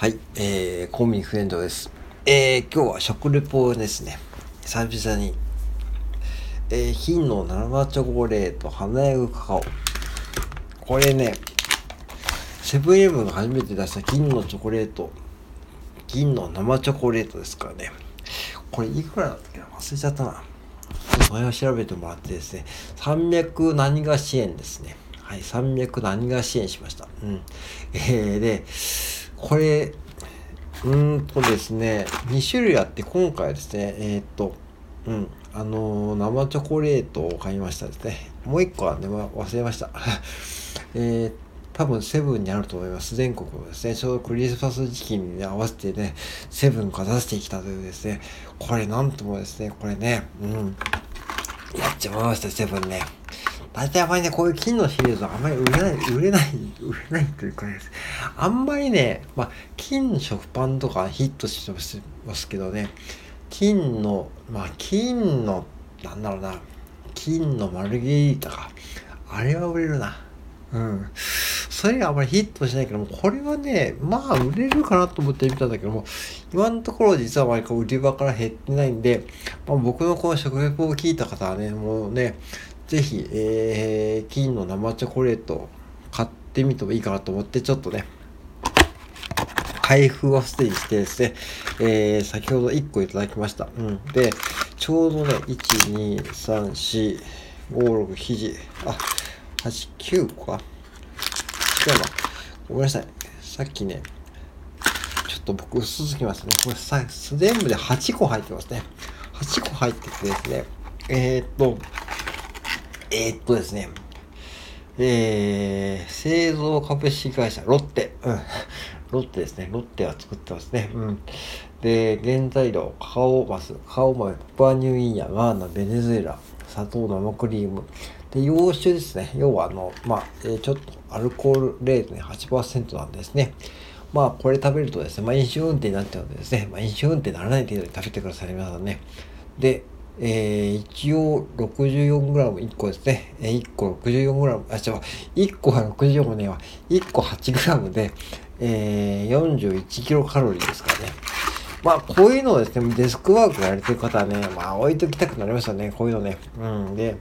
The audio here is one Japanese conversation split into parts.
はい、えー、コンビニフレンドです。えー、今日は食レポですね。久々に。えー、金の生チョコレート、華やぐカカオ。これね、セブンイレブンが初めて出した金のチョコレート、銀の生チョコレートですからね。これいくらだったっけな？忘れちゃったな。ちょっとそれを調べてもらってですね、300何が支援ですね。はい、300何が支援しました。うん。えー、で、これ、うんとですね、2種類あって、今回ですね、えー、っと、うん、あのー、生チョコレートを買いましたですね。もう1個はね、忘れました。えー、多分セブンにあると思います。全国のですね。ちょうどクリスマス時期に、ね、合わせてね、セブンが出してきたというですね、これなんともですね、これね、うん、やっちまいました、セブンね。大体あまりね、こういう金のシリーズはあんまり売れない、売れない、売れないというかです。あんまりね、まあ、金の食パンとかヒットしてますけどね、金の、まあ、金の、なんだろうな、金のマルゲリータか。あれは売れるな。うん。それがあんまりヒットしないけども、これはね、まあ売れるかなと思って見たんだけども、今のところ実はあまりこう売り場から減ってないんで、まあ、僕のこの食レポを聞いた方はね、もうね、ぜひ、えー、金の生チョコレート買ってみてもいいかなと思って、ちょっとね、開封をすでにしてですね、えー、先ほど1個いただきました。うん。で、ちょうどね、1、2、3、4、5、6、7、あ、8、9個か。違うな。ごめんなさい。さっきね、ちょっと僕薄すぎますね。これさ、全部で8個入ってますね。8個入っててですね、えー、っと、えー、っとですね、えー、製造株式会社、ロッテ。うん。ロッテですね。ロッテは作ってますね。うん。で、原材料、カオマス、カカオ豆、パプアニューインヤ、ガーナ、ベネズエラ、砂糖、生クリーム。で、洋酒ですね。要は、あの、まあ、えー、ちょっとアルコールレートね、8%なんですね。まあ、これ食べるとですね、まあ、飲酒運転になっちゃうのでですね、まあ、飲酒運転にならない程度に食べてください、皆さんね。で、えー、一応 64g1 個ですね。えー、1個 64g、あ、違う、1個は64ねは、1個 8g で、えー、41カロリーですからね。まあ、こういうのをですね、デスクワークやれてる方はね、まあ、置いときたくなりましたね、こういうのね。うん、で、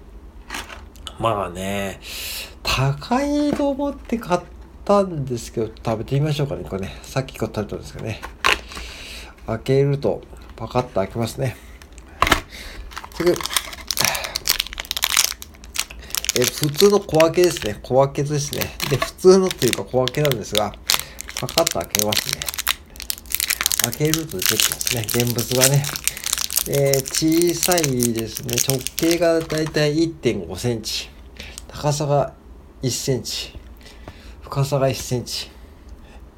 まあね、高いと思って買ったんですけど、食べてみましょうかね、これね。さっきから食べたんですけどね。開けると、パカッと開けますね。次。え、普通の小分けですね。小分けですね。で、普通のっていうか小分けなんですが、パカッと開けますね。開けると出てきますね。現物がね。え、小さいですね。直径がだいたい1.5センチ。高さが1センチ。深さが1センチ。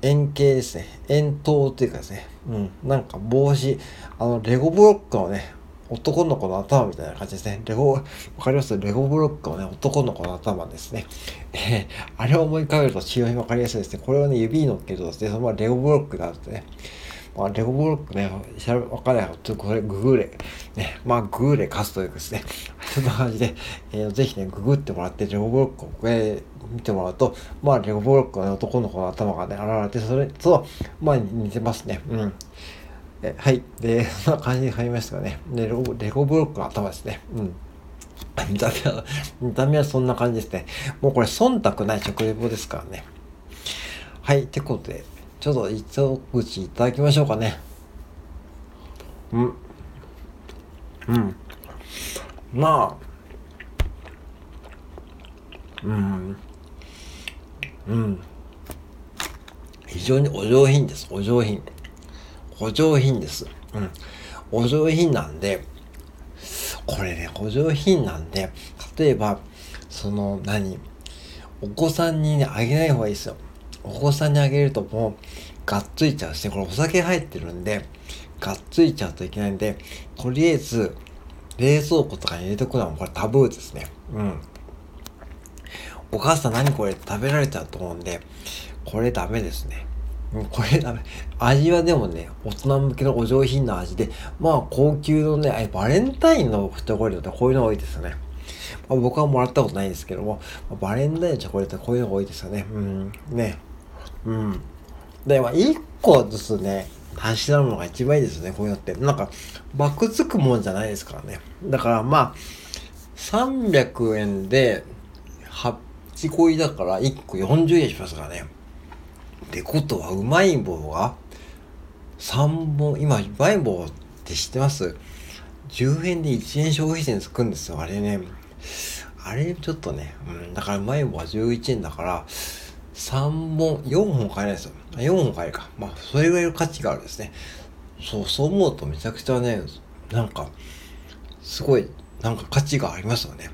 円形ですね。円筒っていうかですね。うん。なんか帽子、あの、レゴブロックのね、男の子の頭みたいな感じですね。レゴ、わかります？レゴブロックのね、男の子の頭ですね。えー、あれを思い浮かべると非常にわかりやすいですね。これをね、指に乗っけるとですね、そのままレゴブロックがあってね。まあ、レゴブロックね、わかんない。ちょっとこれググれ。ね、まあ、ググれ貸すというかですね。そんな感じで、えー、ぜひね、ググってもらって、レゴブロックを、えー、見てもらうと、まあ、レゴブロックの、ね、男の子の頭がね、現れて、それと、まあ、似てますね。うん。えはい。で、そんな感じで買いましたがね。で、レゴレゴブロックの頭ですね。うん。見た目は、見た目はそんな感じですね。もうこれ忖度ない食レポですからね。はい。ってことで、ちょっと一口いただきましょうかね。うん。うん。まあ、うん。うん。非常にお上品です。お上品。お上品です。うん。お上品なんで、これね、お上品なんで、例えば、その、何お子さんにね、あげない方がいいですよ。お子さんにあげるともう、がっついちゃうしね、これお酒入ってるんで、がっついちゃうといけないんで、とりあえず、冷蔵庫とかに入れとくのはこれタブーですね。うん。お母さん何これ？食べられちゃうと思うんで、これダメですね。これダメ。味はでもね、大人向けのお上品な味で、まあ高級のね、バレンタインのチョコレートってこういうのが多いですよね。まあ、僕はもらったことないですけども、バレンタインのチョコレートってこういうのが多いですよね。うん。ね。うん。で、まあ、1個ずつね、足しなのが一番いいですね、こういうのって。なんか、バクつくもんじゃないですからね。だからまあ、300円で、8個入りだから1個40円しますからね。ってことは、うまい棒が3本、今、うまい棒って知ってます ?10 円で1円消費税つくんですよ、あれね。あれちょっとね、うん、だからうまい棒は11円だから、3本、4本買えないですよ。4本買えるか。まあ、それぐらいの価値があるんですね。そう、そう思うとめちゃくちゃね、なんか、すごい、なんか価値がありますよね。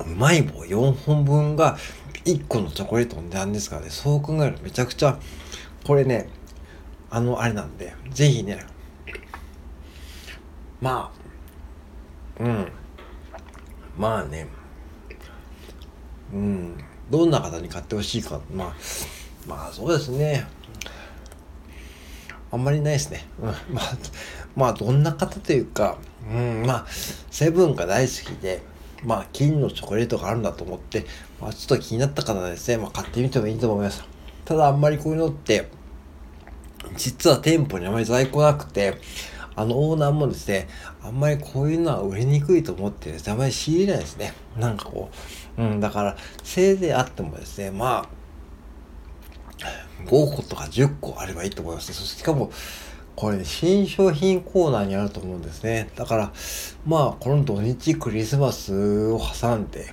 うまい棒4本分が1個のチョコレートの値段ですからね、そう考えるとめちゃくちゃ、これね、あの、あれなんで、ぜひね、まあ、うん、まあね、うん、どんな方に買ってほしいか、まあ、まあそうですね。あんまりないですね。うん、まあ、まあどんな方というか、うん、まあ、セブンが大好きで、まあ金のチョコレートがあるんだと思って、まあちょっと気になった方はですね、まあ買ってみてもいいと思います。ただあんまりこういうのって、実は店舗にあまり在庫なくて、あのオーナーもですね、あんまりこういうのは売れにくいと思ってですね、あまり仕入れないですね。なんかこう、うん、だから、せいぜいあってもですね、まあ、5個とか10個あればいいと思います、そしてしかも、これ、新商品コーナーにあると思うんですね。だから、まあ、この土日クリスマスを挟んで、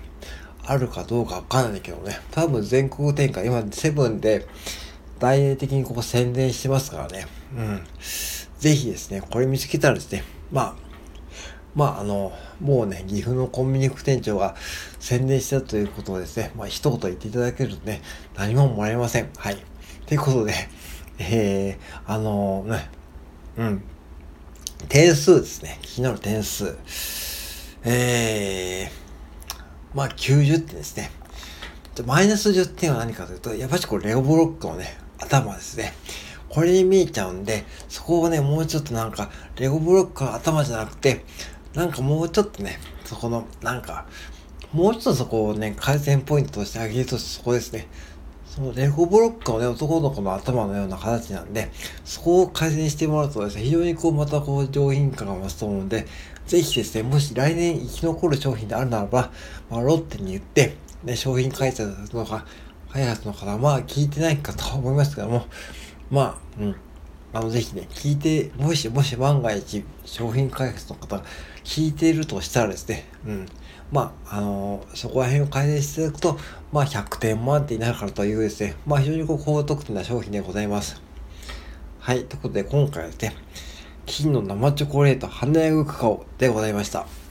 あるかどうかわかんないけどね。多分全国展開、今、セブンで、大々的にここ宣伝してますからね。うん。ぜひですね、これ見つけたらですね、まあ、まあ、あの、もうね、岐阜のコンビニ副店長が宣伝したということをですね、まあ、一言言っていただけるとね、何ももらえません。はい。ということで、えー、あのね、うん。点数ですね。気になる点数。えー、まあ90点ですね。マイナス10点は何かというと、やっぱりこれレオブロックのね、頭ですね。これに見えちゃうんで、そこをね、もうちょっとなんか、レゴブロックの頭じゃなくて、なんかもうちょっとね、そこの、なんか、もうちょっとそこをね、改善ポイントとしてあげるとそこですね。そのレゴブロックのね、男の子の頭のような形なんで、そこを改善してもらうとですね、非常にこう、またこう、上品感が増すと思うんで、ぜひですね、もし来年生き残る商品であるならば、まあ、ロッテに言って、ね、商品開発のか、開発の方は、まあ聞いてないかと思いますけども、まあ、うん。あの、ぜひね、聞いて、もし、もし万が一、商品開発の方が聞いているとしたらですね、うん。まあ、あのー、そこら辺を改善していただくと、まあ、100点満点になるからというですね、まあ、非常にこう高得点な商品でございます。はい。ということで、今回はですね、金の生チョコレート、花ヤグカカオでございました。